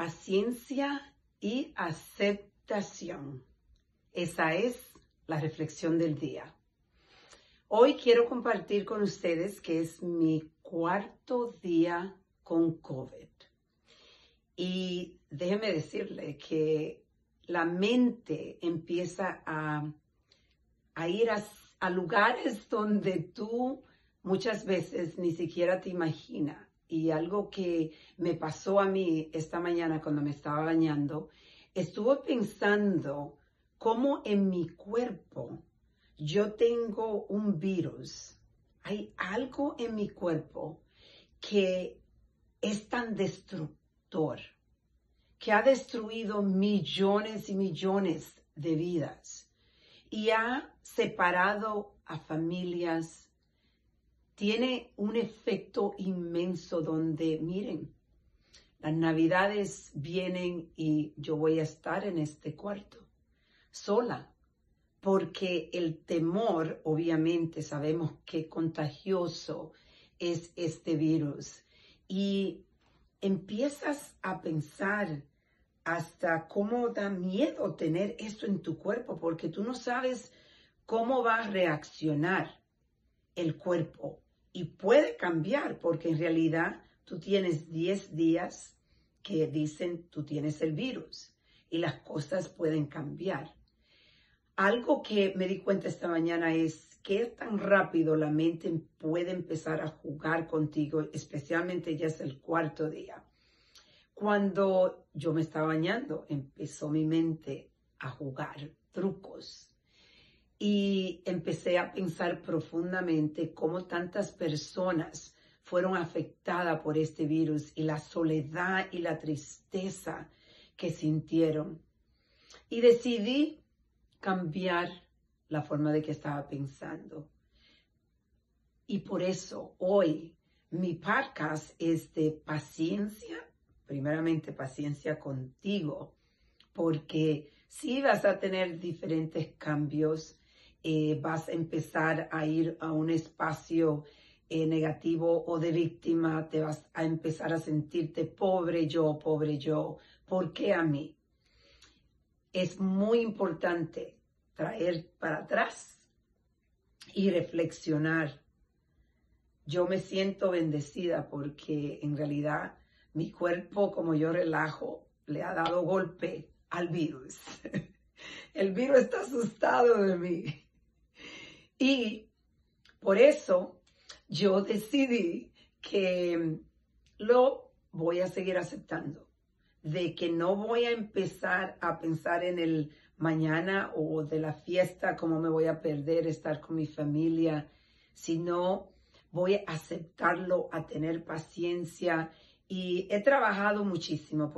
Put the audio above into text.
Paciencia y aceptación. Esa es la reflexión del día. Hoy quiero compartir con ustedes que es mi cuarto día con COVID. Y déjeme decirle que la mente empieza a, a ir a, a lugares donde tú muchas veces ni siquiera te imaginas y algo que me pasó a mí esta mañana cuando me estaba bañando, estuve pensando cómo en mi cuerpo yo tengo un virus. Hay algo en mi cuerpo que es tan destructor, que ha destruido millones y millones de vidas y ha separado a familias, tiene un efecto inmenso donde, miren, las navidades vienen y yo voy a estar en este cuarto, sola, porque el temor, obviamente, sabemos qué contagioso es este virus. Y empiezas a pensar hasta cómo da miedo tener esto en tu cuerpo, porque tú no sabes cómo va a reaccionar el cuerpo y puede cambiar porque en realidad tú tienes 10 días que dicen tú tienes el virus y las cosas pueden cambiar. Algo que me di cuenta esta mañana es que tan rápido la mente puede empezar a jugar contigo, especialmente ya es el cuarto día. Cuando yo me estaba bañando, empezó mi mente a jugar trucos y empecé a pensar profundamente cómo tantas personas fueron afectadas por este virus y la soledad y la tristeza que sintieron. Y decidí cambiar la forma de que estaba pensando. Y por eso hoy mi podcast es de paciencia, primeramente paciencia contigo, porque sí vas a tener diferentes cambios eh, vas a empezar a ir a un espacio eh, negativo o de víctima, te vas a empezar a sentirte pobre yo, pobre yo. ¿Por qué a mí? Es muy importante traer para atrás y reflexionar. Yo me siento bendecida porque en realidad mi cuerpo, como yo relajo, le ha dado golpe al virus. El virus está asustado de mí. Y por eso yo decidí que lo voy a seguir aceptando, de que no voy a empezar a pensar en el mañana o de la fiesta, cómo me voy a perder estar con mi familia, sino voy a aceptarlo, a tener paciencia y he trabajado muchísimo.